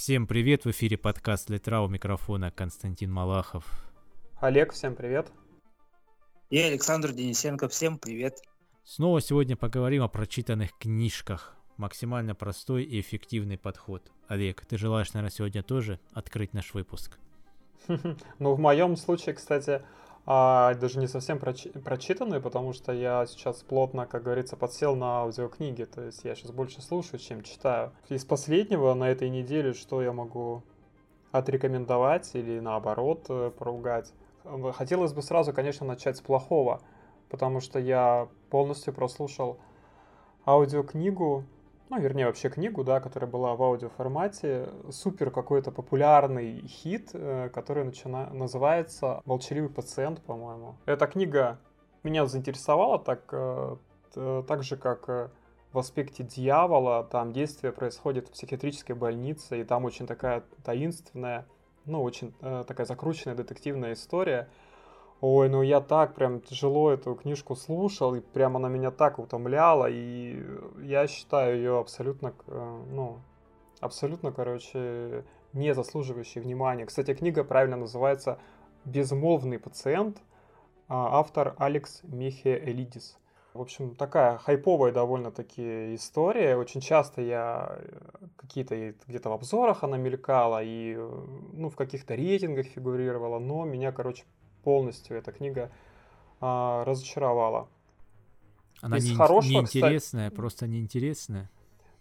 Всем привет, в эфире подкаст Литра у микрофона Константин Малахов. Олег, всем привет. И Александр Денисенко, всем привет. Снова сегодня поговорим о прочитанных книжках. Максимально простой и эффективный подход. Олег, ты желаешь, наверное, сегодня тоже открыть наш выпуск? Ну, в моем случае, кстати, а, даже не совсем прочи- прочитанные, потому что я сейчас плотно, как говорится, подсел на аудиокниги, то есть я сейчас больше слушаю, чем читаю. Из последнего на этой неделе что я могу отрекомендовать или наоборот э, поругать? Хотелось бы сразу, конечно, начать с плохого, потому что я полностью прослушал аудиокнигу ну, вернее, вообще книгу, да, которая была в аудиоформате, супер какой-то популярный хит, э, который начина... называется «Молчаливый пациент», по-моему. Эта книга меня заинтересовала так, э, так же, как э, в аспекте дьявола, там действие происходит в психиатрической больнице, и там очень такая таинственная, ну, очень такая закрученная детективная история – Ой, ну я так прям тяжело эту книжку слушал, и прямо она меня так утомляла, и я считаю ее абсолютно, э, ну, абсолютно, короче, не заслуживающей внимания. Кстати, книга правильно называется «Безмолвный пациент», а автор Алекс Михе Элидис. В общем, такая хайповая довольно-таки история. Очень часто я э, какие-то где-то в обзорах она мелькала и э, ну, в каких-то рейтингах фигурировала, но меня, короче, полностью эта книга а, разочаровала. Она Из не, хорошего, неинтересная, кстати... просто неинтересная.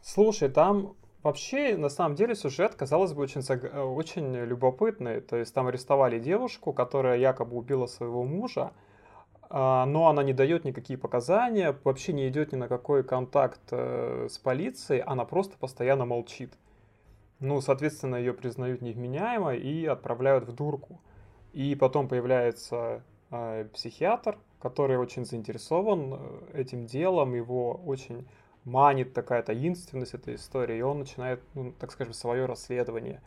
Слушай, там вообще, на самом деле, сюжет, казалось бы, очень, э, очень любопытный. То есть там арестовали девушку, которая якобы убила своего мужа, а, но она не дает никакие показания, вообще не идет ни на какой контакт э, с полицией, она просто постоянно молчит. Ну, соответственно, ее признают невменяемой и отправляют в дурку. И потом появляется э, психиатр, который очень заинтересован э, этим делом, его очень манит такая таинственность этой истории, и он начинает, ну, так скажем, свое расследование.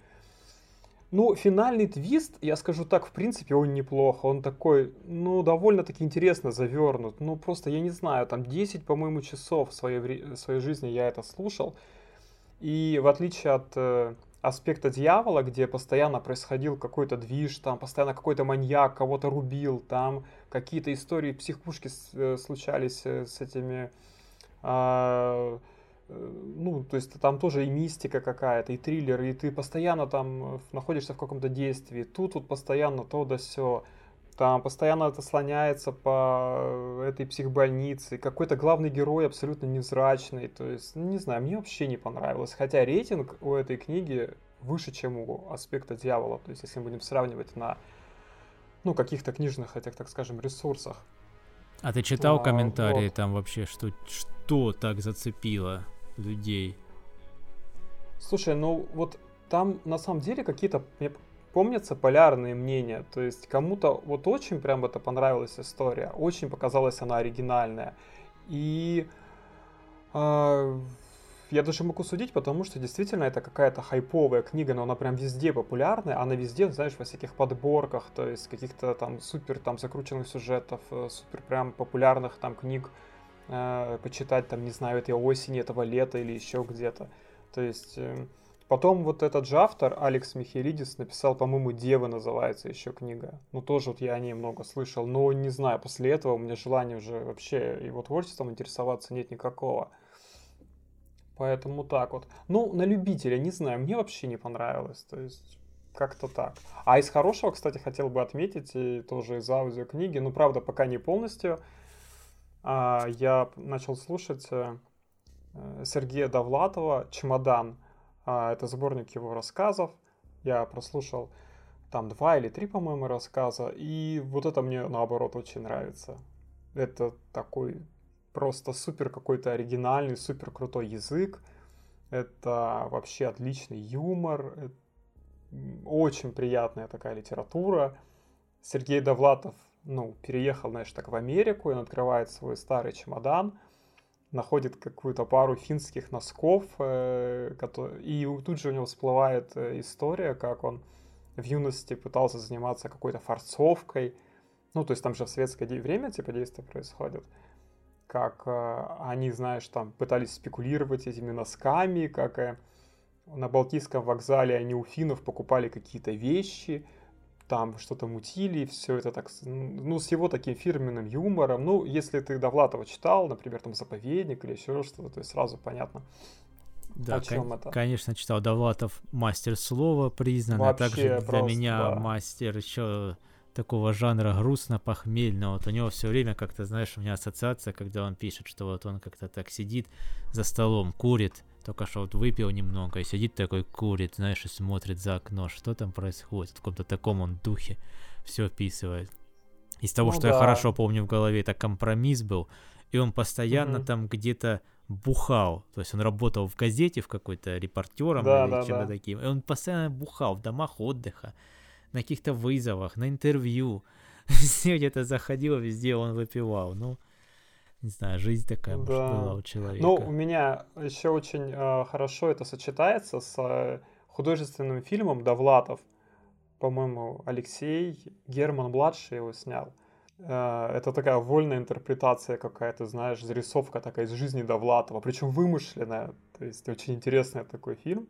Ну, финальный твист, я скажу так, в принципе, он неплохо. Он такой, ну, довольно-таки интересно завернут. Ну, просто, я не знаю, там 10, по-моему, часов своей, своей жизни я это слушал. И в отличие от э, аспекта дьявола, где постоянно происходил какой-то движ, там постоянно какой-то маньяк кого-то рубил, там какие-то истории психушки э, случались э, с этими... А, э, ну, то есть там тоже и мистика какая-то, и триллер, и ты постоянно там находишься в каком-то действии. Тут вот постоянно то да сё. Там постоянно это слоняется по этой психбольнице. Какой-то главный герой абсолютно невзрачный. То есть, ну, не знаю, мне вообще не понравилось. Хотя рейтинг у этой книги выше, чем у аспекта дьявола. То есть, если мы будем сравнивать на ну, каких-то книжных, этих, так скажем, ресурсах. А ты читал а, комментарии вот. там вообще, что, что так зацепило людей? Слушай, ну вот там на самом деле какие-то, помнятся полярные мнения. То есть кому-то вот очень прям это понравилась история, очень показалась она оригинальная. И э, я даже могу судить, потому что действительно это какая-то хайповая книга, но она прям везде популярная, она везде, знаешь, во всяких подборках, то есть каких-то там супер там закрученных сюжетов, э, супер прям популярных там книг э, почитать там, не знаю, этой осени, этого лета или еще где-то. То есть... Э, Потом вот этот же автор, Алекс Михелидис, написал, по-моему, «Девы» называется еще книга. Ну, тоже вот я о ней много слышал, но не знаю, после этого у меня желания уже вообще его творчеством интересоваться нет никакого. Поэтому так вот. Ну, на любителя, не знаю, мне вообще не понравилось. То есть, как-то так. А из хорошего, кстати, хотел бы отметить, и тоже из аудиокниги, ну, правда, пока не полностью, а, я начал слушать э, Сергея Довлатова «Чемодан». А, это сборник его рассказов. Я прослушал там два или три, по-моему, рассказа. И вот это мне, наоборот, очень нравится. Это такой просто супер какой-то оригинальный, супер крутой язык. Это вообще отличный юмор. Очень приятная такая литература. Сергей Довлатов, ну, переехал, знаешь, так в Америку, и он открывает свой старый чемодан – находит какую-то пару финских носков, э, и тут же у него всплывает э, история, как он в юности пытался заниматься какой-то форцовкой, ну, то есть там же в светское время, типа, действия происходят, как э, они, знаешь, там пытались спекулировать этими носками, как на Балтийском вокзале они у финнов покупали какие-то вещи, там что-то мутили, все это так, ну, с его таким фирменным юмором. Ну, если ты Довлатова читал, например, там «Заповедник» или еще что-то, то есть сразу понятно, да, о чем кон- это. конечно, читал. Довлатов мастер слова признан, а также для просто, меня да. мастер еще такого жанра грустно-похмельного. Вот у него все время как-то, знаешь, у меня ассоциация, когда он пишет, что вот он как-то так сидит за столом, курит, только что вот выпил немного, и сидит такой, курит, знаешь, и смотрит за окно, что там происходит. В каком-то таком он духе все описывает. Из того, ну, что да. я хорошо помню в голове, это компромисс был, и он постоянно mm там где-то бухал. То есть он работал в газете в какой-то репортером да, или да, чем-то да. таким. И он постоянно бухал в домах отдыха, на каких-то вызовах, на интервью. Везде где-то заходил, везде он выпивал. Ну, не знаю, жизнь такая да. может, была у человека. Ну, у меня еще очень э, хорошо это сочетается с э, художественным фильмом Довлатов. По-моему, Алексей Герман-младший его снял. Э, это такая вольная интерпретация какая-то, знаешь, зарисовка такая из жизни Довлатова, причем вымышленная. То есть очень интересный такой фильм.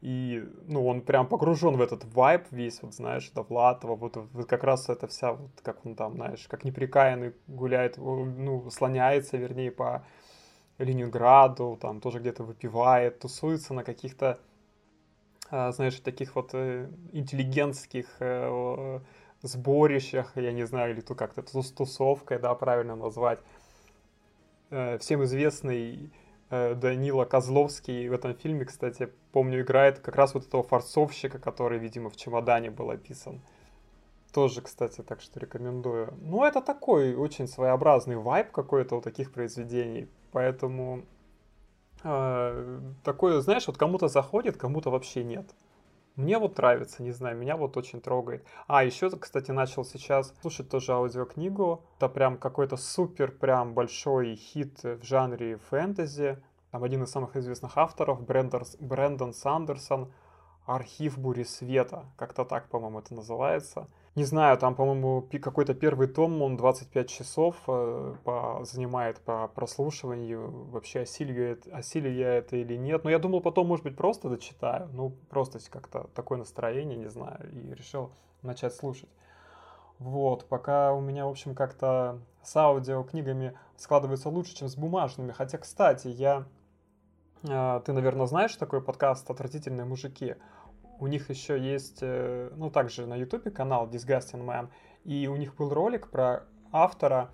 И, ну, он прям погружен в этот вайб весь, вот, знаешь, Довлатова, вот, вот как раз это вся, вот, как он там, знаешь, как неприкаянный гуляет, ну, слоняется, вернее, по Ленинграду, там тоже где-то выпивает, тусуется на каких-то, а, знаешь, таких вот э, интеллигентских э, сборищах, я не знаю, или то как-то тусовкой, да, правильно назвать. Э, всем известный Данила Козловский в этом фильме, кстати, помню, играет как раз вот этого форцовщика, который, видимо, в чемодане был описан. Тоже, кстати, так что рекомендую. Ну, это такой очень своеобразный вайб какой-то у таких произведений, поэтому э, такое, знаешь, вот кому-то заходит, кому-то вообще нет. Мне вот нравится, не знаю, меня вот очень трогает. А, еще, кстати, начал сейчас слушать тоже аудиокнигу. Это прям какой-то супер прям большой хит в жанре фэнтези. Там один из самых известных авторов, Брэндон, Брэндон Сандерсон, «Архив бури света», как-то так, по-моему, это называется. Не знаю, там, по-моему, какой-то первый том, он 25 часов э, по, занимает по прослушиванию. Вообще, осилю я, осилю я это или нет. Но я думал, потом, может быть, просто дочитаю. Ну, просто как-то такое настроение, не знаю. И решил начать слушать. Вот, пока у меня, в общем, как-то с аудиокнигами складывается лучше, чем с бумажными. Хотя, кстати, я... Э, ты, наверное, знаешь такой подкаст «Отвратительные мужики»? У них еще есть, э, ну, также на YouTube канал Disgusting Man, и у них был ролик про автора,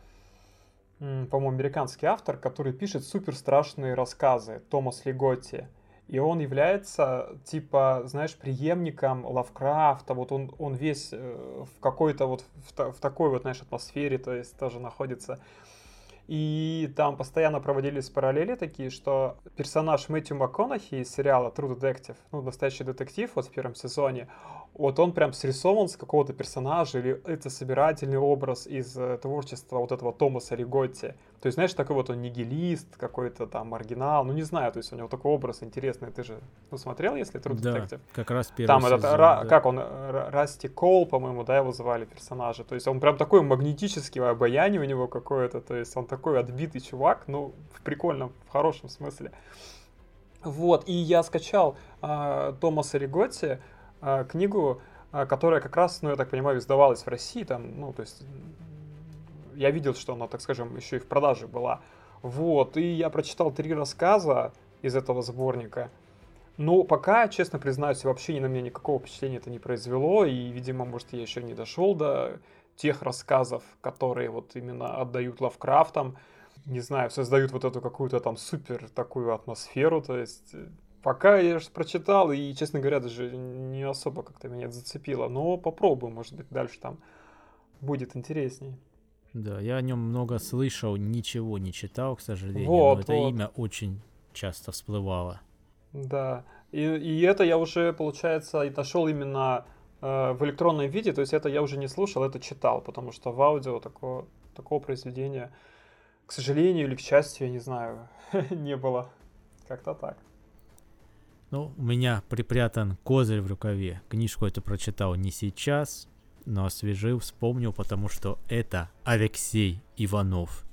по-моему, американский автор, который пишет супер страшные рассказы, Томас Леготти. И он является, типа, знаешь, преемником Лавкрафта. Вот он, он весь э, в какой-то вот, в, в такой вот, знаешь, атмосфере, то есть тоже находится. И там постоянно проводились параллели такие, что персонаж Мэтью МакКонахи из сериала True Detective, ну, настоящий детектив вот в первом сезоне, вот он прям срисован с какого-то персонажа, или это собирательный образ из э, творчества вот этого Томаса Риготти. То есть, знаешь, такой вот он нигилист, какой-то там маргинал, ну не знаю, то есть у него такой образ интересный. Ты же ну, смотрел, если True да, Detective? как раз первый Там сезон, этот, да. как он, Расти Кол, по-моему, да, его звали персонажа. То есть он прям такой магнетический обаяние у него какое-то, то есть он такой отбитый чувак, ну, в прикольном, в хорошем смысле. Вот, и я скачал э, Томаса Риготти, книгу, э, которая как раз, ну, я так понимаю, издавалась в России, там, ну, то есть я видел, что она, так скажем, еще и в продаже была. Вот, и я прочитал три рассказа из этого сборника. Но пока, честно признаюсь, вообще ни на меня никакого впечатления это не произвело, и, видимо, может, я еще не дошел до тех рассказов, которые вот именно отдают Лавкрафтам, не знаю, создают вот эту какую-то там супер такую атмосферу, то есть Пока я же прочитал, и, честно говоря, даже не особо как-то меня зацепило. Но попробую, может быть, дальше там будет интересней. Да, я о нем много слышал, ничего не читал, к сожалению. Вот, но это вот. имя очень часто всплывало. Да. И, и это я уже, получается, и дошел именно э, в электронном виде. То есть это я уже не слушал, это читал, потому что в аудио такого, такого произведения, к сожалению или к счастью, я не знаю, не было. Как-то так. Ну, у меня припрятан козырь в рукаве. Книжку эту прочитал не сейчас, но освежил, вспомнил, потому что это Алексей Иванов.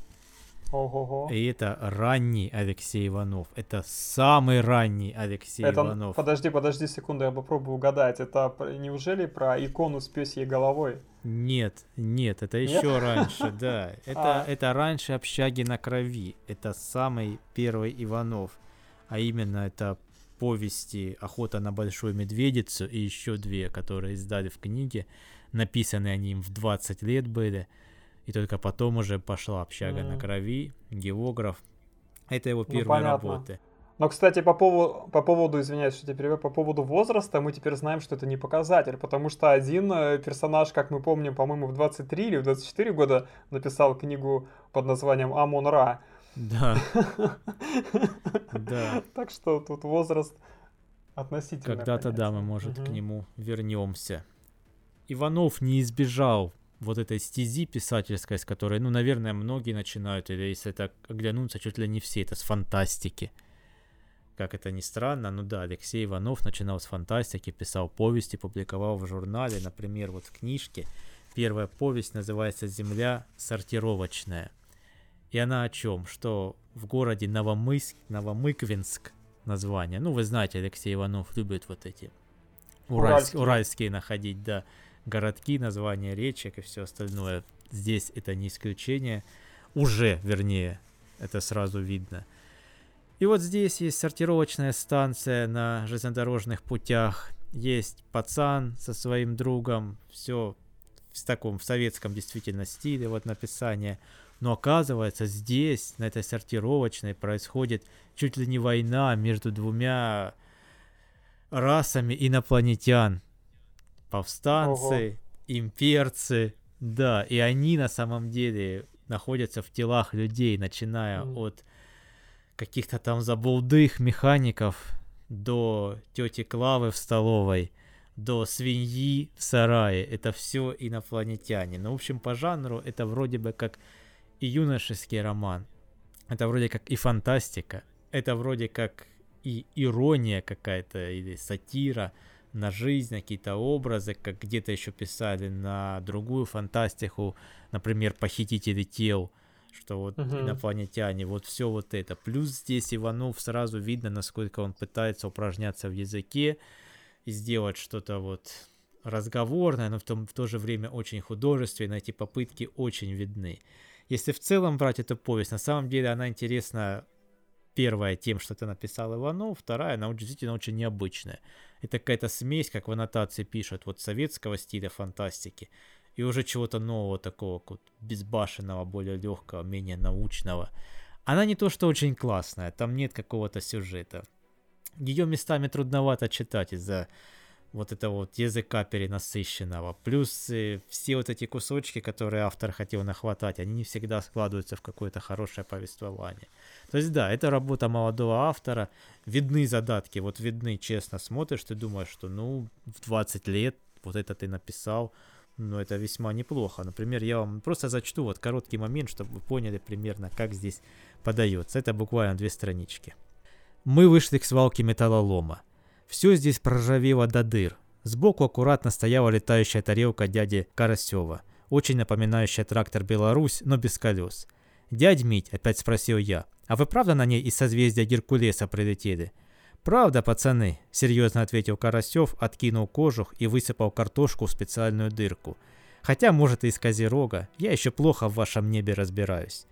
Ого-го. И это ранний Алексей Иванов. Это самый ранний Алексей это, Иванов. Подожди, подожди секунду, я попробую угадать. Это неужели про икону с пёсьей головой? Нет, нет, это нет? еще раньше, да. Это, а. это раньше общаги на крови. Это самый первый Иванов. А именно это повести «Охота на большую медведицу» и еще две, которые издали в книге. Написаны они им в 20 лет были. И только потом уже пошла общага mm. на крови, географ. Это его ну, первые ну, работы. Но, кстати, по поводу, по поводу, извиняюсь, что теперь по поводу возраста, мы теперь знаем, что это не показатель, потому что один э, персонаж, как мы помним, по-моему, в 23 или в 24 года написал книгу под названием Амон Ра. Да. Да. Так что тут возраст относительно. Когда-то, да, мы, может, к нему вернемся. Иванов не избежал вот этой стези писательской, с которой, ну, наверное, многие начинают, или если так оглянуться, чуть ли не все, это с фантастики. Как это ни странно, ну да, Алексей Иванов начинал с фантастики, писал повести, публиковал в журнале, например, вот в книжке. Первая повесть называется «Земля сортировочная». И она о чем? Что в городе Новомыск, Новомыквинск название. Ну, вы знаете, Алексей Иванов любит вот эти уральские, уральские находить, да городки, названия речек и все остальное. Здесь это не исключение. Уже, вернее, это сразу видно. И вот здесь есть сортировочная станция на железнодорожных путях. Есть пацан со своим другом. Все в таком в советском действительно стиле вот написание. Но оказывается, здесь, на этой сортировочной, происходит чуть ли не война между двумя расами инопланетян повстанцы, Ого. имперцы, да, и они на самом деле находятся в телах людей, начиная mm. от каких-то там забулдых механиков до тети Клавы в столовой, до свиньи в сарае. Это все инопланетяне. Ну, в общем, по жанру это вроде бы как и юношеский роман. Это вроде как и фантастика. Это вроде как и ирония какая-то или сатира на жизнь, на какие-то образы, как где-то еще писали на другую фантастику, например, похитители тел, что вот uh-huh. инопланетяне, вот все вот это. Плюс здесь Иванов сразу видно, насколько он пытается упражняться в языке и сделать что-то вот разговорное, но в, том, в то же время очень художественное. Эти попытки очень видны. Если в целом брать эту повесть, на самом деле она интересна первая тем, что ты написал Иванов, вторая, она действительно очень необычная. Это какая-то смесь, как в аннотации пишут, вот советского стиля фантастики и уже чего-то нового такого, вот безбашенного, более легкого, менее научного. Она не то что очень классная, там нет какого-то сюжета. Ее местами трудновато читать из-за вот этого вот языка перенасыщенного. Плюс э, все вот эти кусочки, которые автор хотел нахватать, они не всегда складываются в какое-то хорошее повествование. То есть да, это работа молодого автора, видны задатки, вот видны, честно смотришь, ты думаешь, что ну в 20 лет вот это ты написал, но это весьма неплохо. Например, я вам просто зачту вот короткий момент, чтобы вы поняли примерно, как здесь подается. Это буквально две странички. Мы вышли к свалке металлолома. Все здесь проржавело до дыр. Сбоку аккуратно стояла летающая тарелка дяди Карасева, очень напоминающая трактор «Беларусь», но без колес. «Дядь Мить», — опять спросил я, — «а вы правда на ней из созвездия Геркулеса прилетели?» «Правда, пацаны», — серьезно ответил Карасев, откинул кожух и высыпал картошку в специальную дырку. «Хотя, может, и из Козерога. Я еще плохо в вашем небе разбираюсь».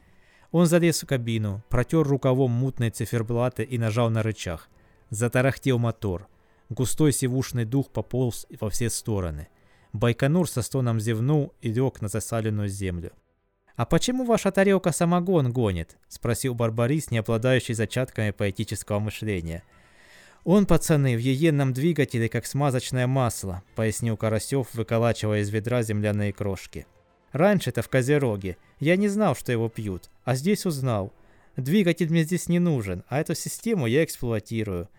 Он залез в кабину, протер рукавом мутные циферблаты и нажал на рычаг. Затарахтел мотор. Густой сивушный дух пополз во все стороны. Байконур со стоном зевнул и лег на засаленную землю. «А почему ваша тарелка самогон гонит?» – спросил Барбарис, не обладающий зачатками поэтического мышления. «Он, пацаны, в еенном двигателе, как смазочное масло», – пояснил Карасев, выколачивая из ведра земляные крошки. «Раньше-то в Козероге. Я не знал, что его пьют, а здесь узнал. Двигатель мне здесь не нужен, а эту систему я эксплуатирую.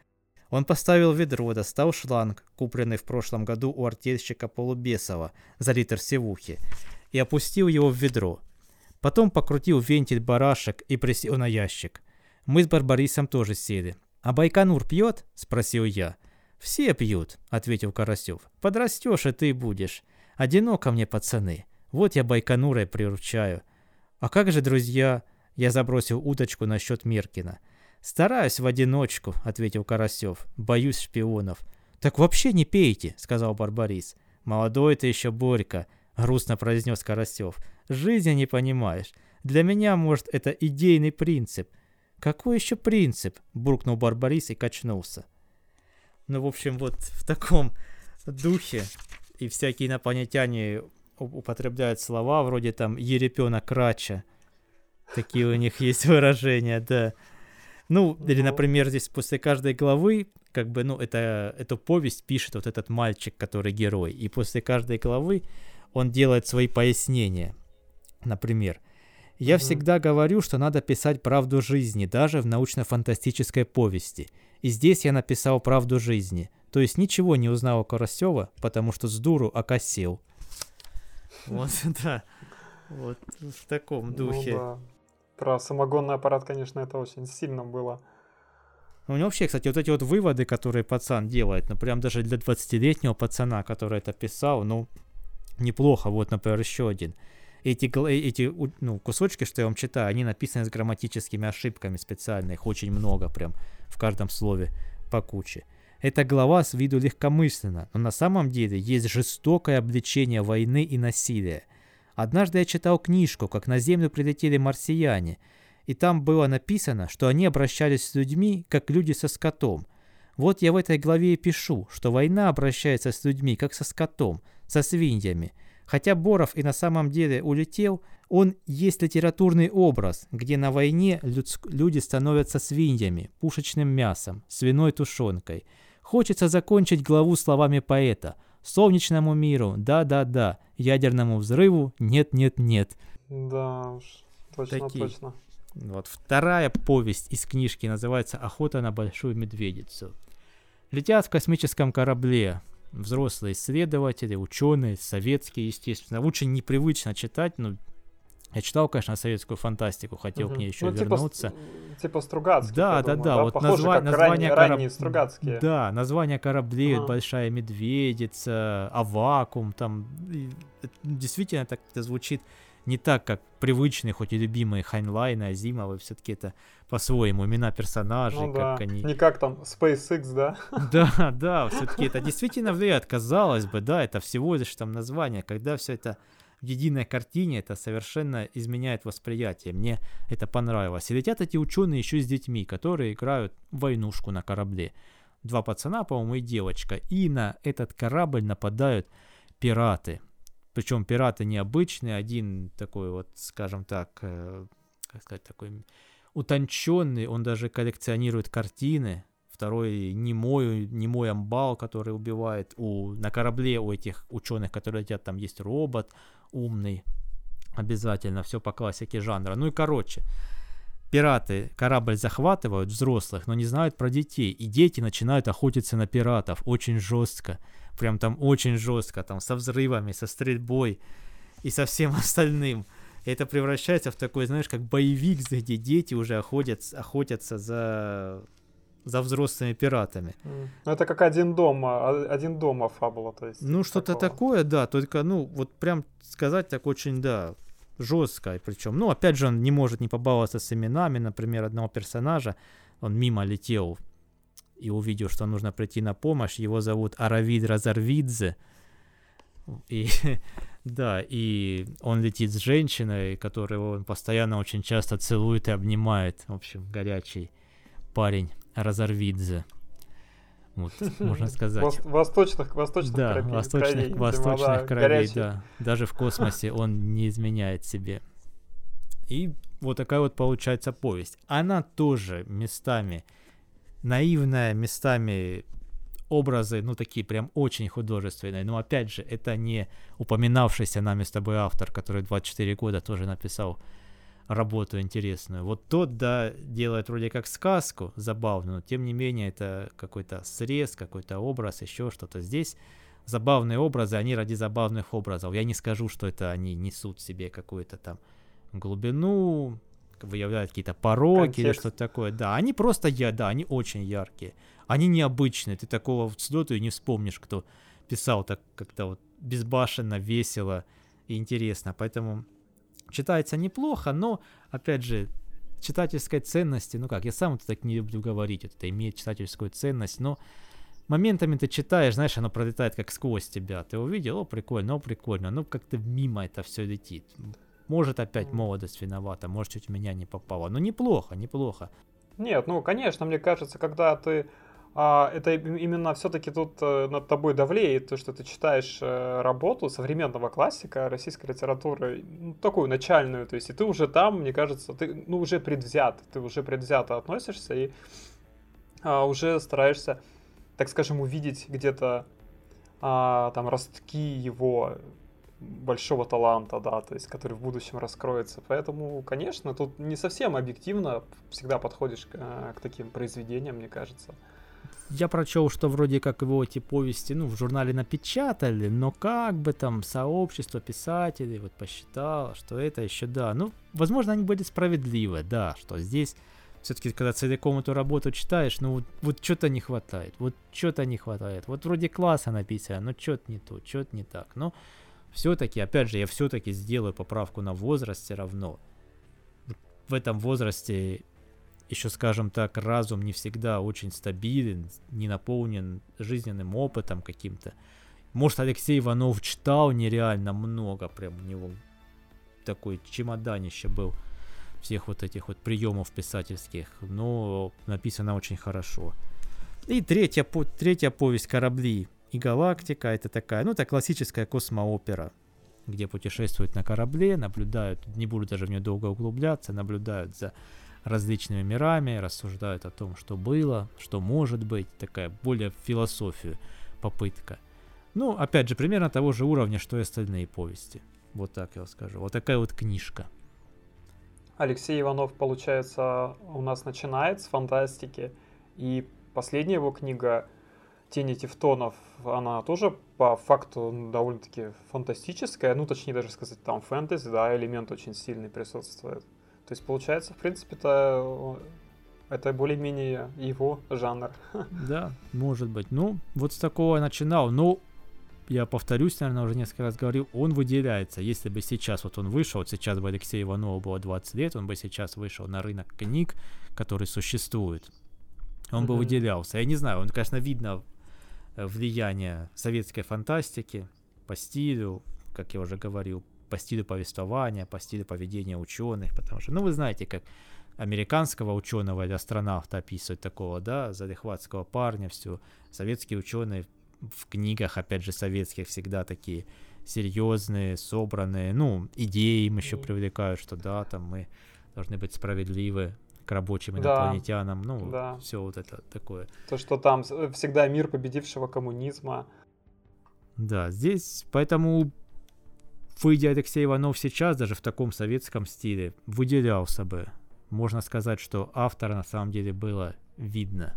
Он поставил ведро, достал шланг, купленный в прошлом году у артельщика Полубесова за литр севухи, и опустил его в ведро. Потом покрутил вентиль барашек и присел на ящик. Мы с Барбарисом тоже сели. «А Байконур пьет?» – спросил я. «Все пьют», – ответил Карасев. «Подрастешь, и ты будешь. Одиноко мне, пацаны. Вот я Байконура и приручаю. А как же друзья? Я забросил уточку насчет Меркина. «Стараюсь в одиночку», — ответил Карасев. «Боюсь шпионов». «Так вообще не пейте», — сказал Барбарис. «Молодой ты еще, Борька», — грустно произнес Карасев. «Жизни не понимаешь. Для меня, может, это идейный принцип». «Какой еще принцип?» — буркнул Барбарис и качнулся. Ну, в общем, вот в таком духе и всякие инопланетяне употребляют слова вроде там «ерепена крача». Такие у них есть выражения, да. Ну, или, например, здесь после каждой главы, как бы, ну, это, эту повесть пишет вот этот мальчик, который герой. И после каждой главы он делает свои пояснения. Например, «Я mm-hmm. всегда говорю, что надо писать правду жизни, даже в научно-фантастической повести. И здесь я написал правду жизни. То есть ничего не узнал о Карасева, потому что с дуру окосил». Вот, да. Вот в таком ну духе. Ну, да. Про самогонный аппарат, конечно, это очень сильно было. Ну, у него вообще, кстати, вот эти вот выводы, которые пацан делает, ну, прям даже для 20-летнего пацана, который это писал, ну, неплохо. Вот, например, еще один. Эти, эти ну, кусочки, что я вам читаю, они написаны с грамматическими ошибками специально. Их очень много прям в каждом слове по куче. Эта глава с виду легкомысленна, но на самом деле есть жестокое обличение войны и насилия. Однажды я читал книжку, как на Землю прилетели марсиане, и там было написано, что они обращались с людьми, как люди со скотом. Вот я в этой главе и пишу, что война обращается с людьми, как со скотом, со свиньями. Хотя Боров и на самом деле улетел, он есть литературный образ, где на войне люди становятся свиньями, пушечным мясом, свиной тушенкой. Хочется закончить главу словами поэта – солнечному миру, да-да-да, ядерному взрыву, нет-нет-нет. Да уж, точно, Такие. точно. Вот вторая повесть из книжки называется «Охота на большую медведицу». Летят в космическом корабле взрослые исследователи, ученые, советские, естественно. Очень непривычно читать, но я читал, конечно, советскую фантастику, хотел угу. к ней еще ну, типа вернуться. Типа, типа Стругацкий. Да, да, да, да. Вот Похоже, назва... название кораб... ранние Стругацкие. Да, название кораблей, ага. Большая медведица, Авакум, там. Действительно, так это звучит не так, как привычные, хоть и любимые Хайнлайн, Азимовы, все-таки это по-своему имена персонажей, ну, как да. они... Не как там SpaceX, да? Да, да, все-таки это действительно влияет, казалось бы, да, это всего лишь там название, когда все это в единой картине это совершенно изменяет восприятие. Мне это понравилось. И летят эти ученые еще с детьми, которые играют войнушку на корабле. Два пацана, по-моему, и девочка. И на этот корабль нападают пираты. Причем пираты необычные. Один такой вот, скажем так, э, как сказать, такой утонченный. Он даже коллекционирует картины второй немой, немой амбал, который убивает. У, на корабле у этих ученых, которые летят, там есть робот умный. Обязательно, все по классике жанра. Ну и короче, пираты корабль захватывают, взрослых, но не знают про детей. И дети начинают охотиться на пиратов очень жестко. Прям там очень жестко, там со взрывами, со стрельбой и со всем остальным. Это превращается в такой, знаешь, как боевик, где дети уже охотятся, охотятся за за взрослыми пиратами. Ну, это как один дома, один дома фабула, то есть. Ну, что-то такое, да, только, ну, вот прям сказать так очень, да, жестко, причем, ну, опять же, он не может не побаловаться с именами, например, одного персонажа, он мимо летел и увидел, что нужно прийти на помощь, его зовут Аравид Разарвидзе, и, да, и он летит с женщиной, которую он постоянно очень часто целует и обнимает, в общем, горячий парень. Разорвидзе. Вот, можно сказать. Восточных, восточных да, кровей, восточных, кровей, восточных кровей, да. Даже в космосе он не изменяет себе. И вот такая вот получается повесть. Она тоже местами наивная, местами образы, ну, такие прям очень художественные. Но опять же, это не упоминавшийся нами с тобой автор, который 24 года тоже написал работу интересную. Вот тот, да, делает вроде как сказку забавную, но тем не менее это какой-то срез, какой-то образ, еще что-то. Здесь забавные образы, они ради забавных образов. Я не скажу, что это они несут в себе какую-то там глубину, выявляют какие-то пороки Контекст. или что-то такое. Да, они просто, я, да, они очень яркие. Они необычные. Ты такого взлету и не вспомнишь, кто писал так как-то вот безбашенно, весело и интересно. Поэтому Читается неплохо, но, опять же, читательской ценности, ну как, я сам это так не люблю говорить, это имеет читательскую ценность, но моментами ты читаешь, знаешь, оно пролетает как сквозь тебя. Ты увидел, о, прикольно, о, прикольно, ну как-то мимо это все летит. Может, опять молодость виновата, может, чуть меня не попало. Но неплохо, неплохо. Нет, ну, конечно, мне кажется, когда ты а, это именно все-таки тут э, над тобой давлеет то, что ты читаешь э, работу современного классика российской литературы, ну, такую начальную, то есть и ты уже там, мне кажется, ты ну, уже предвзят, ты уже предвзято относишься и а, уже стараешься, так скажем, увидеть где-то а, там ростки его большого таланта, да, то есть который в будущем раскроется. Поэтому, конечно, тут не совсем объективно всегда подходишь к, э, к таким произведениям, мне кажется. Я прочел, что вроде как его эти повести, ну, в журнале напечатали, но как бы там сообщество писателей вот посчитало, что это еще да. Ну, возможно, они были справедливы, да, что здесь все-таки, когда целиком эту работу читаешь, ну вот, вот что-то не хватает, вот что-то не хватает. Вот вроде класса написано, но что-то не то, что-то не так. Но все-таки, опять же, я все-таки сделаю поправку на возраст все равно. В этом возрасте еще, скажем так, разум не всегда очень стабилен, не наполнен жизненным опытом каким-то. Может, Алексей Иванов читал нереально много, прям у него такой чемоданище был всех вот этих вот приемов писательских, но написано очень хорошо. И третья, третья повесть «Корабли и галактика» это такая, ну, это классическая космоопера, где путешествуют на корабле, наблюдают, не буду даже в нее долго углубляться, наблюдают за различными мирами, рассуждают о том, что было, что может быть, такая более философию попытка. Ну, опять же, примерно того же уровня, что и остальные повести. Вот так я скажу. Вот такая вот книжка. Алексей Иванов, получается, у нас начинает с фантастики. И последняя его книга «Тени тевтонов», она тоже по факту довольно-таки фантастическая. Ну, точнее даже сказать, там фэнтези, да, элемент очень сильный присутствует. То есть, получается, в принципе, это, более-менее его жанр. Да, может быть. Ну, вот с такого я начинал. Ну, я повторюсь, наверное, уже несколько раз говорил, он выделяется. Если бы сейчас вот он вышел, вот сейчас бы Алексею Иванову было 20 лет, он бы сейчас вышел на рынок книг, который существует. Он mm-hmm. бы выделялся. Я не знаю, он, конечно, видно влияние советской фантастики по стилю, как я уже говорил, по стилю повествования, по стилю поведения ученых, потому что, ну, вы знаете, как американского ученого или астронавта описывают такого, да, залихватского парня, все. Советские ученые в книгах, опять же, советских всегда такие серьезные, собранные, ну, идеи им еще привлекают, что да, там мы должны быть справедливы к рабочим инопланетянам, да, ну, да. все вот это такое. То, что там всегда мир победившего коммунизма. Да, здесь поэтому выйдя Алексей Иванов сейчас, даже в таком советском стиле, выделялся бы. Можно сказать, что автора на самом деле было видно.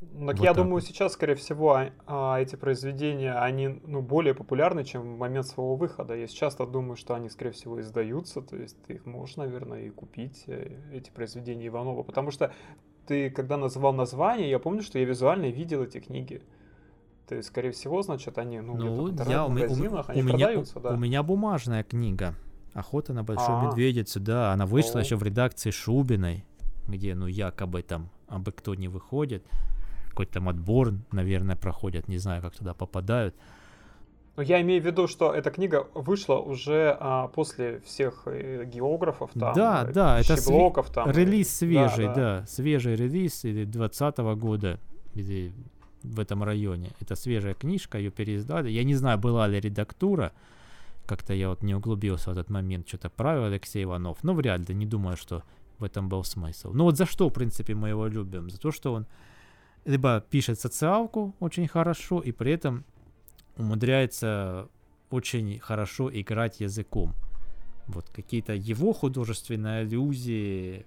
Так вот я думаю, вот. сейчас, скорее всего, а, а, эти произведения, они ну, более популярны, чем в момент своего выхода. Я часто думаю, что они, скорее всего, издаются, то есть ты их можешь, наверное, и купить, э, эти произведения Иванова. Потому что ты, когда называл название, я помню, что я визуально видел эти книги. То есть, скорее всего, значит, они, ну, ну где-то в я, магазинах, у, они у продаются, меня, да. У меня бумажная книга. Охота на большую А-а-а. медведицу, да. Она вышла О. еще в редакции Шубиной, где, ну, якобы там абы кто не выходит. Какой-то там отбор, наверное, проходят. Не знаю, как туда попадают. Но я имею в виду, что эта книга вышла уже а, после всех э, географов там, да, э, да, это сви- там. Релиз свежий, да, да. да, свежий релиз или 20 года или в этом районе. Это свежая книжка, ее переиздали. Я не знаю, была ли редактура. Как-то я вот не углубился в этот момент, что-то правил Алексей Иванов. Но вряд ли, не думаю, что в этом был смысл. Ну вот за что, в принципе, мы его любим? За то, что он либо пишет социалку очень хорошо, и при этом умудряется очень хорошо играть языком. Вот какие-то его художественные аллюзии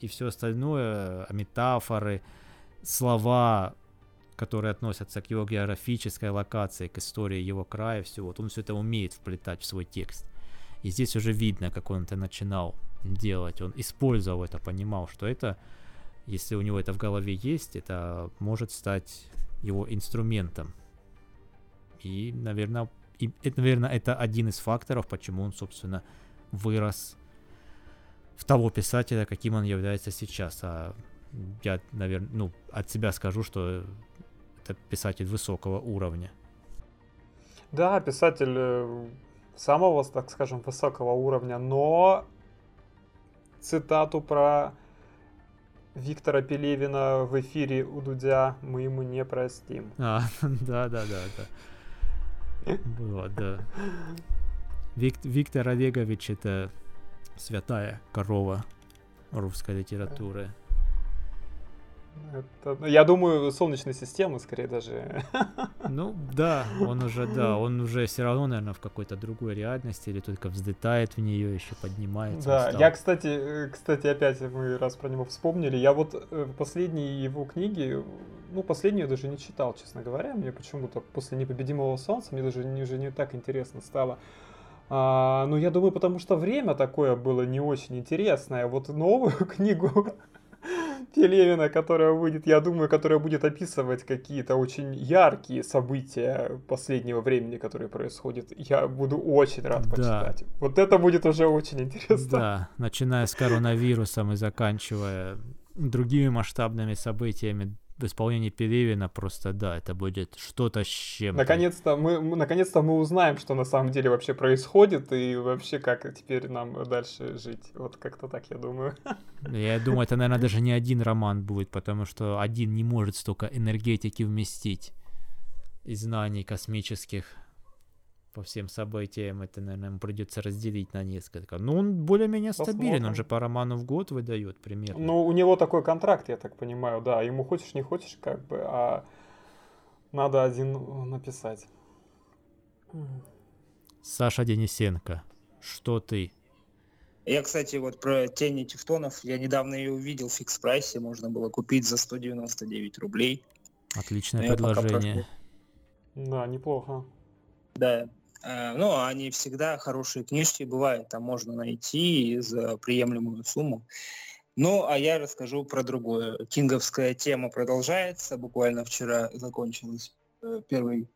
и все остальное, метафоры, слова которые относятся к его географической локации, к истории его края, все, вот он все это умеет вплетать в свой текст. И здесь уже видно, как он это начинал делать. Он использовал это, понимал, что это, если у него это в голове есть, это может стать его инструментом. И, наверное, и, это, наверное, это один из факторов, почему он, собственно, вырос в того писателя, каким он является сейчас. А я, наверное, ну, от себя скажу, что это писатель высокого уровня. Да, писатель э, самого, так скажем, высокого уровня, но цитату про Виктора Пелевина в эфире у Дудя мы ему не простим. А, да, да, да, да. Вот, да. Вик, Виктор Олегович это святая корова русской литературы. Это, ну, я думаю, Солнечной системы, скорее даже. Ну да, он уже, да, он уже все равно, наверное, в какой-то другой реальности или только взлетает в нее, еще поднимается. Да, я, кстати, э, кстати, опять мы раз про него вспомнили, я вот э, последние его книги, ну, последнюю даже не читал, честно говоря, мне почему-то после «Непобедимого солнца» мне даже не, уже не так интересно стало. А, ну, я думаю, потому что время такое было не очень интересное. Вот новую книгу Пелевина, которая выйдет, я думаю, которая будет описывать какие-то очень яркие события последнего времени, которые происходят. Я буду очень рад почитать. Да. Вот это будет уже очень интересно. Да, начиная с коронавирусом и заканчивая другими масштабными событиями исполнении Пелевина просто, да, это будет что-то с чем Наконец-то мы, наконец-то мы узнаем, что на самом деле вообще происходит и вообще как теперь нам дальше жить. Вот как-то так, я думаю. Я думаю, это, наверное, даже не один роман будет, потому что один не может столько энергетики вместить и знаний космических по всем событиям, это, наверное, ему придется разделить на несколько. Ну, он более-менее стабилен, он же по роману в год выдает примерно. Ну, у него такой контракт, я так понимаю, да. Ему хочешь, не хочешь, как бы, а надо один написать. Саша Денисенко, что ты? Я, кстати, вот про тени тефтонов, я недавно ее увидел в фикс-прайсе, можно было купить за 199 рублей. Отличное предложение. Да, неплохо. Да, ну, они всегда хорошие книжки бывают, там можно найти за приемлемую сумму. Ну, а я расскажу про другое. Кинговская тема продолжается. Буквально вчера закончилась э, первый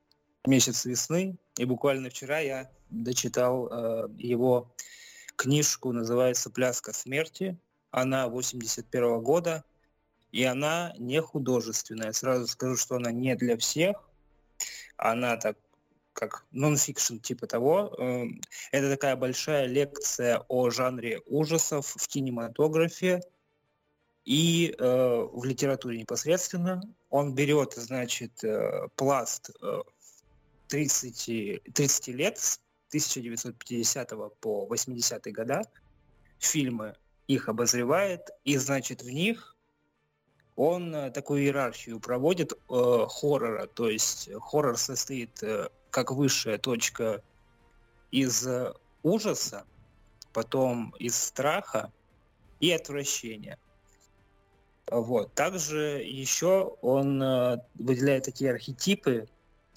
месяц весны, и буквально вчера я дочитал э, его книжку, называется «Пляска смерти». Она 81 -го года, и она не художественная. Сразу скажу, что она не для всех. Она так как нон-фикшн типа того. Эм, это такая большая лекция о жанре ужасов в кинематографе и э, в литературе непосредственно. Он берет, значит, э, пласт э, 30, 30 лет, с 1950 по 80 года, фильмы их обозревает, и, значит, в них он такую иерархию проводит э, хоррора, то есть хоррор состоит как высшая точка из э, ужаса, потом из страха и отвращения. Вот. Также еще он э, выделяет такие архетипы,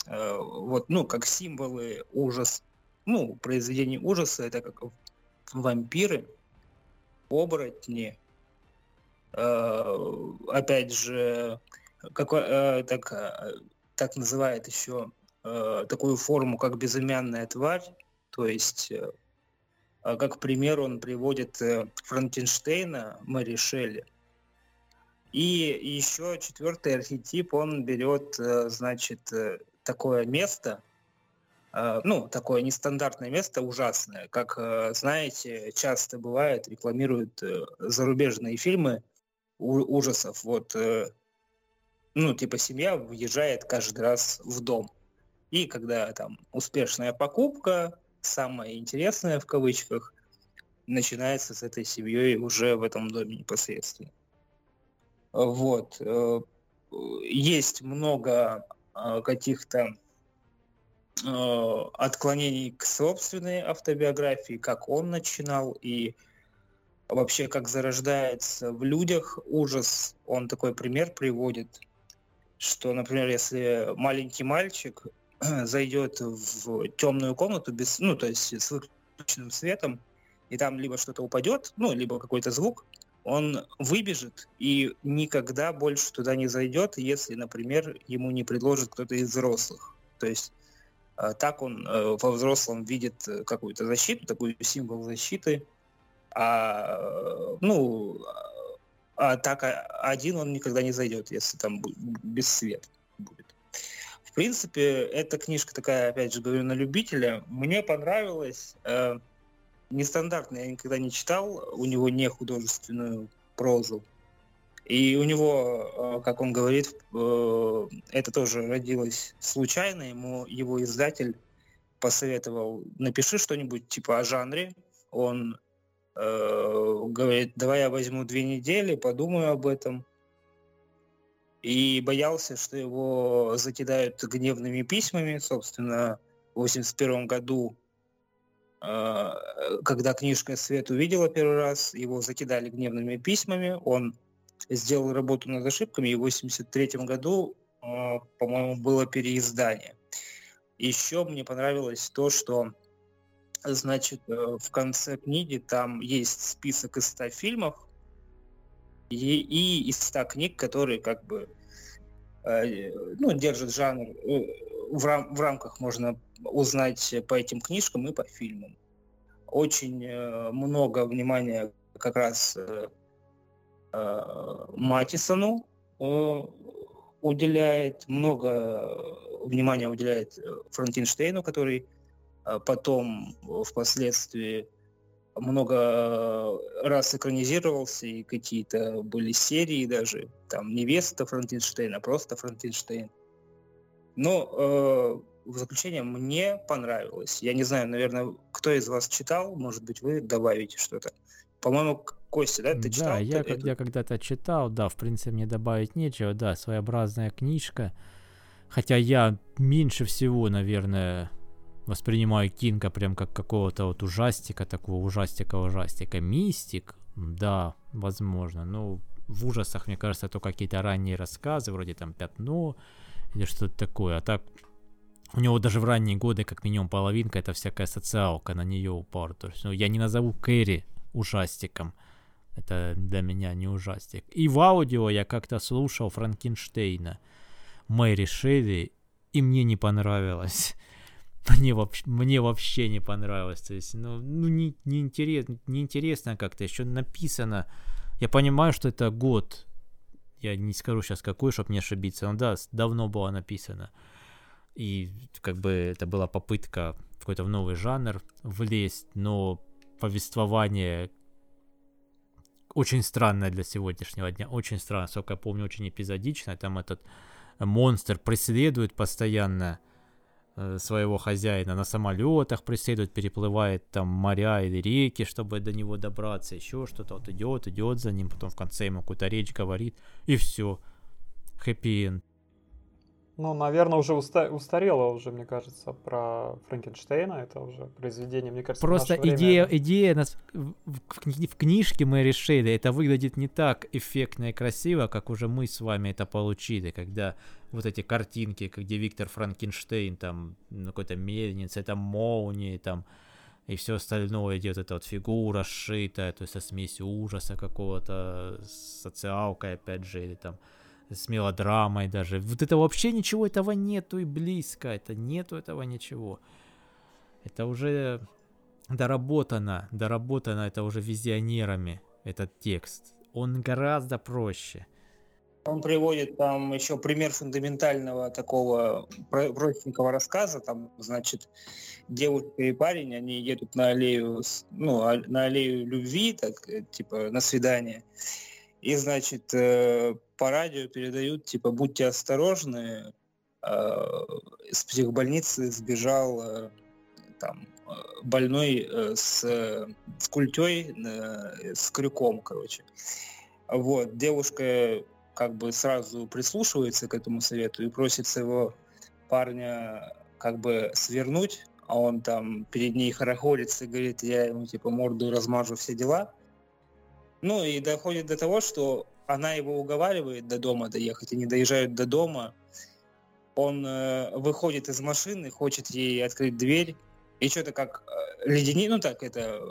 э, вот, ну, как символы ужас, ну, произведений ужаса, это как вампиры, оборотни, э, опять же, как, э, так, э, так называет еще э, такую форму, как безымянная тварь, то есть, э, а как пример он приводит э, Франкенштейна, Мэри Шелли. И еще четвертый архетип, он берет, э, значит, э, такое место, э, ну, такое нестандартное место, ужасное, как, э, знаете, часто бывает, рекламируют э, зарубежные фильмы ужасов, вот, э, ну, типа семья въезжает каждый раз в дом. И когда там успешная покупка, самое интересное в кавычках, начинается с этой семьей уже в этом доме непосредственно. Вот. Э, есть много э, каких-то э, отклонений к собственной автобиографии, как он начинал и вообще как зарождается в людях ужас. Он такой пример приводит, что, например, если маленький мальчик зайдет в темную комнату без, ну, то есть с выключенным светом, и там либо что-то упадет, ну, либо какой-то звук, он выбежит и никогда больше туда не зайдет, если, например, ему не предложит кто-то из взрослых. То есть э, так он э, во взрослом видит э, какую-то защиту, такой символ защиты. А, ну, а так один он никогда не зайдет, если там без света будет. Принципе, эта книжка такая, опять же, говорю, на любителя. Мне понравилось. Э, нестандартно, я никогда не читал. У него не художественную прозу. И у него, э, как он говорит, э, это тоже родилось случайно. Ему его издатель посоветовал, напиши что-нибудь типа о жанре. Он э, говорит, давай я возьму две недели, подумаю об этом. И боялся, что его закидают гневными письмами. Собственно, в 81 году, э, когда книжка «Свет» увидела первый раз, его закидали гневными письмами. Он сделал работу над ошибками, и в 83 году, э, по-моему, было переиздание. Еще мне понравилось то, что значит, э, в конце книги там есть список из 100 фильмов и, и из 100 книг, которые как бы э, ну, держат жанр. В, рам, в рамках можно узнать по этим книжкам и по фильмам. Очень много внимания как раз Э, Матисону э, уделяет, много внимания уделяет э, Франкенштейну, который потом впоследствии много раз экранизировался, и какие-то были серии даже, там невеста Франкенштейна, просто Франкенштейн. Но э, в заключение мне понравилось. Я не знаю, наверное, кто из вас читал, может быть, вы добавите что-то. По-моему, Костя, да, ты читал? Да, я, эту? я когда-то читал, да, в принципе, мне добавить нечего, да, своеобразная книжка. Хотя я меньше всего, наверное, воспринимаю Кинга прям как какого-то вот ужастика, такого ужастика-ужастика. Мистик, да, возможно, но в ужасах, мне кажется, это какие-то ранние рассказы, вроде там «Пятно» или что-то такое. А так, у него даже в ранние годы, как минимум половинка, это всякая социалка, на нее упор. То есть, ну, я не назову Кэрри ужастиком. Это для меня не ужастик. И в аудио я как-то слушал Франкенштейна Мэри Шелли, и мне не понравилось. Мне вообще, мне вообще не понравилось. То есть, ну, ну не, не, интересно, не интересно как-то. Еще написано. Я понимаю, что это год. Я не скажу сейчас какой, чтобы не ошибиться. Но да, давно было написано. И как бы это была попытка в какой-то новый жанр влезть, но повествование очень странное для сегодняшнего дня, очень странно, сколько я помню, очень эпизодичное, там этот монстр преследует постоянно своего хозяина на самолетах преследует, переплывает там моря или реки, чтобы до него добраться, еще что-то, вот идет, идет за ним, потом в конце ему какую-то речь говорит, и все, хэппи-энд. Ну, наверное, уже уста- устарело уже, мне кажется, про Франкенштейна. Это уже произведение, мне кажется, Просто идея, время... идея нас в, в, в книжке мы решили, это выглядит не так эффектно и красиво, как уже мы с вами это получили, когда вот эти картинки, где Виктор Франкенштейн, там, ну, какой-то мельница, это молнии, там, и все остальное идет, эта вот фигура сшитая, то есть со смесью ужаса какого-то, социалкой, опять же, или там с мелодрамой даже. Вот это вообще ничего этого нету и близко. Это нету этого ничего. Это уже доработано, доработано это уже визионерами, этот текст. Он гораздо проще. Он приводит там еще пример фундаментального такого простенького рассказа. Там, значит, девушка и парень, они едут на аллею, ну, а, на аллею любви, так, э, типа, на свидание. И, значит, э, по радио передают, типа, будьте осторожны, э, из психбольницы сбежал э, там больной с, с культей, с крюком, короче. Вот, девушка как бы сразу прислушивается к этому совету и просит своего парня как бы свернуть, а он там перед ней хорохорится и говорит, я ему типа морду размажу, все дела. Ну и доходит до того, что она его уговаривает до дома доехать, они доезжают до дома, он э, выходит из машины, хочет ей открыть дверь, и что-то как э, ледени, ну так это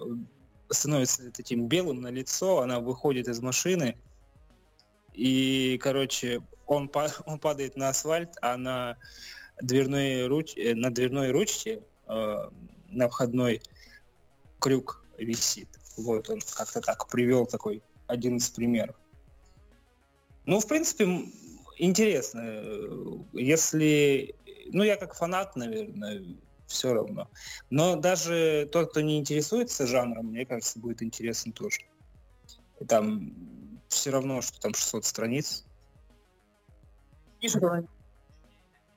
становится таким белым на лицо, она выходит из машины, и, короче, он, он падает на асфальт, а на дверной, руч... Э, на дверной ручке, э, на входной крюк висит. Вот он как-то так привел такой один из примеров. Ну, в принципе, интересно. Если... Ну, я как фанат, наверное, все равно. Но даже тот, кто не интересуется жанром, мне кажется, будет интересен тоже. И там все равно, что там 600 страниц.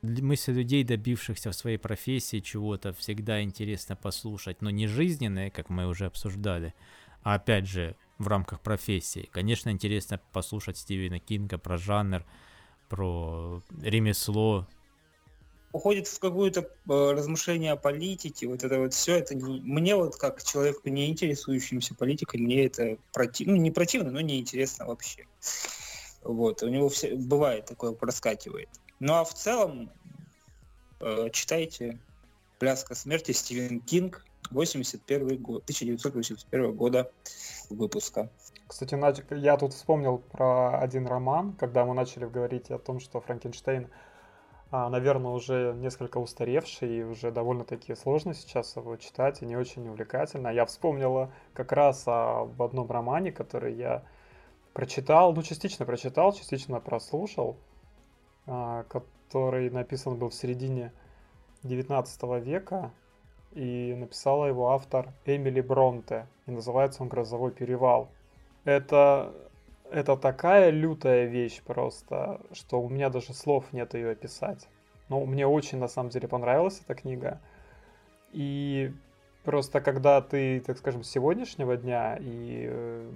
Мысли людей, добившихся в своей профессии чего-то, всегда интересно послушать, но не жизненные, как мы уже обсуждали, а опять же в рамках профессии. Конечно, интересно послушать Стивена Кинга про жанр, про ремесло, уходит в какое-то э, размышление о политике, вот это вот все, это не... мне вот как человеку, не интересующимся политикой, мне это противно, ну не противно, но не интересно вообще. Вот, у него все, бывает такое, проскакивает. Ну а в целом, э, читайте «Пляска смерти» Стивен Кинг, 81 год, 1981 года выпуска. Кстати, я тут вспомнил про один роман, когда мы начали говорить о том, что Франкенштейн а, наверное, уже несколько устаревший и уже довольно-таки сложно сейчас его читать и не очень увлекательно. Я вспомнила как раз об одном романе, который я прочитал, ну, частично прочитал, частично прослушал, а, который написан был в середине 19 века, и написала его автор Эмили Бронте, и называется он «Грозовой перевал». Это это такая лютая вещь просто, что у меня даже слов нет ее описать. Но мне очень, на самом деле, понравилась эта книга. И просто когда ты, так скажем, с сегодняшнего дня, и э,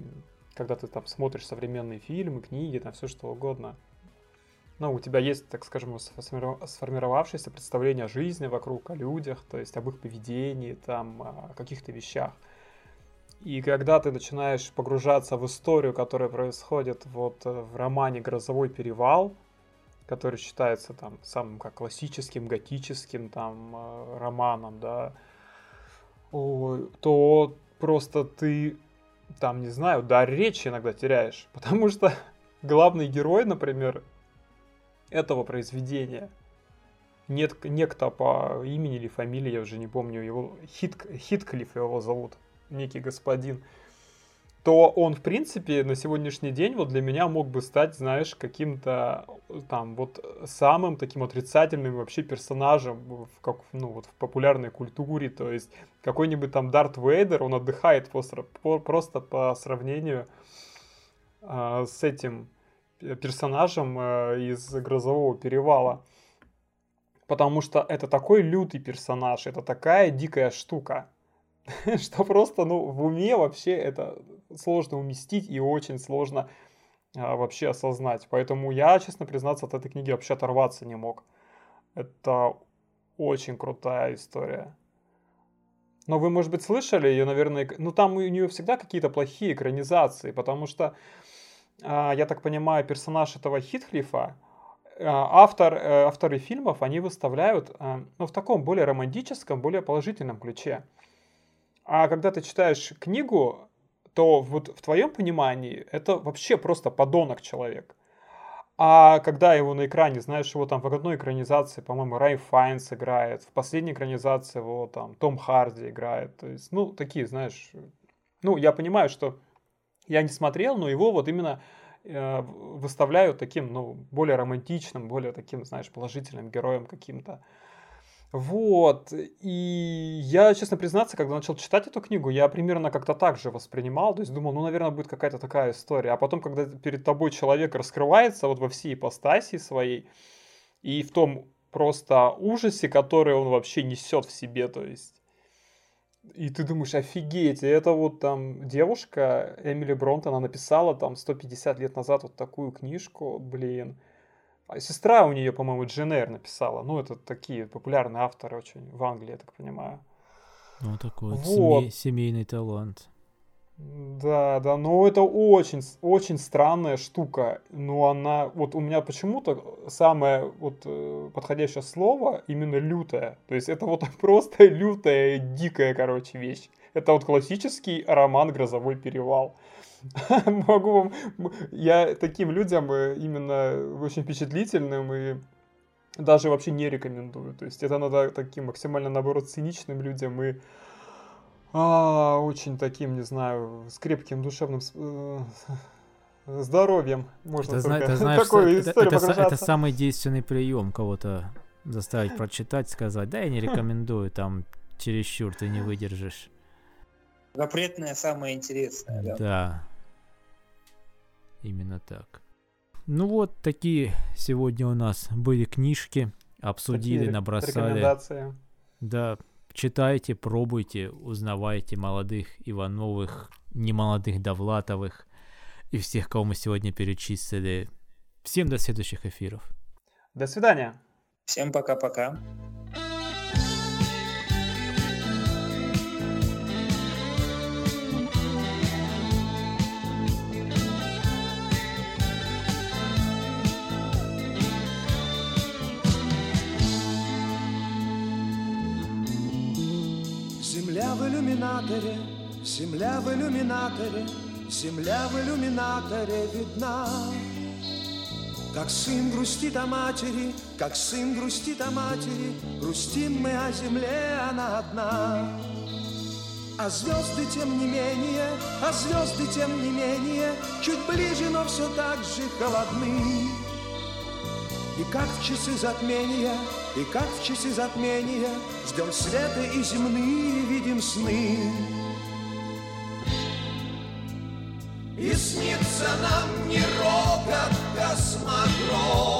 когда ты там смотришь современные фильмы, книги, там все что угодно, ну, у тебя есть, так скажем, сформировавшееся представление о жизни вокруг, о людях, то есть об их поведении, там, о каких-то вещах – и когда ты начинаешь погружаться в историю, которая происходит вот э, в романе «Грозовой перевал», который считается там самым как классическим, готическим там э, романом, да, то просто ты там, не знаю, дар речи иногда теряешь. Потому что главный герой, например, этого произведения, нет, некто по имени или фамилии, я уже не помню, его Хит, Хитклифф его зовут некий господин, то он, в принципе, на сегодняшний день вот для меня мог бы стать, знаешь, каким-то там вот самым таким отрицательным вообще персонажем в, как, ну, вот в популярной культуре. То есть какой-нибудь там Дарт Вейдер, он отдыхает просто, просто по сравнению э, с этим персонажем э, из Грозового перевала. Потому что это такой лютый персонаж, это такая дикая штука. что просто, ну, в уме вообще это сложно уместить и очень сложно а, вообще осознать. Поэтому я, честно признаться, от этой книги вообще оторваться не мог. Это очень крутая история. Но вы, может быть, слышали ее, наверное, ну там у нее всегда какие-то плохие экранизации, потому что, я так понимаю, персонаж этого Хитхлифа, а, автор, э, авторы фильмов, они выставляют а, ну, в таком более романтическом, более положительном ключе. А когда ты читаешь книгу, то вот в твоем понимании это вообще просто подонок человек. А когда его на экране, знаешь, его там в одной экранизации, по-моему, Рай Файнс играет, в последней экранизации его там Том Харди играет. То есть, ну, такие, знаешь, ну, я понимаю, что я не смотрел, но его вот именно э, выставляют таким, ну, более романтичным, более таким, знаешь, положительным героем каким-то. Вот, и я, честно признаться, когда начал читать эту книгу, я примерно как-то так же воспринимал, то есть думал, ну, наверное, будет какая-то такая история. А потом, когда перед тобой человек раскрывается вот во всей ипостаси своей, и в том просто ужасе, который он вообще несет в себе, то есть и ты думаешь, офигеть, это вот там девушка, Эмили Бронт, она написала там 150 лет назад вот такую книжку, блин. А сестра у нее, по-моему, Дженер написала. Ну, это такие популярные авторы очень в Англии, я так понимаю. Ну, такой вот, вот. семейный талант. Да, да, но это очень, очень странная штука. Но она, вот у меня почему-то самое вот э, подходящее слово именно лютая. То есть это вот просто лютая, дикая, короче, вещь. Это вот классический роман «Грозовой перевал». могу вам... Я таким людям э, именно очень впечатлительным и даже вообще не рекомендую. То есть это надо таким максимально, наоборот, циничным людям и а, очень таким, не знаю, с крепким душевным э, здоровьем. Можно это, только ты знаешь, такую это, историю это, это, это самый действенный прием кого-то заставить прочитать, сказать, да, я не рекомендую, там чересчур ты не выдержишь. Запретное самое интересное, да. Да. Именно так. Ну вот, такие сегодня у нас были книжки. Обсудили, такие набросали. Да, читайте, пробуйте, узнавайте молодых Ивановых, немолодых Довлатовых и всех, кого мы сегодня перечислили. Всем до следующих эфиров. До свидания. Всем пока-пока. Земля в иллюминаторе, земля в иллюминаторе, земля в иллюминаторе видна. Как сын грустит о матери, как сын грустит о матери, Грустим мы о земле, она одна. А звезды тем не менее, а звезды тем не менее, Чуть ближе, но все так же холодны. И как в часы затмения, и как в часы затмения Ждем света и земные видим сны. И снится нам не рокот космодром,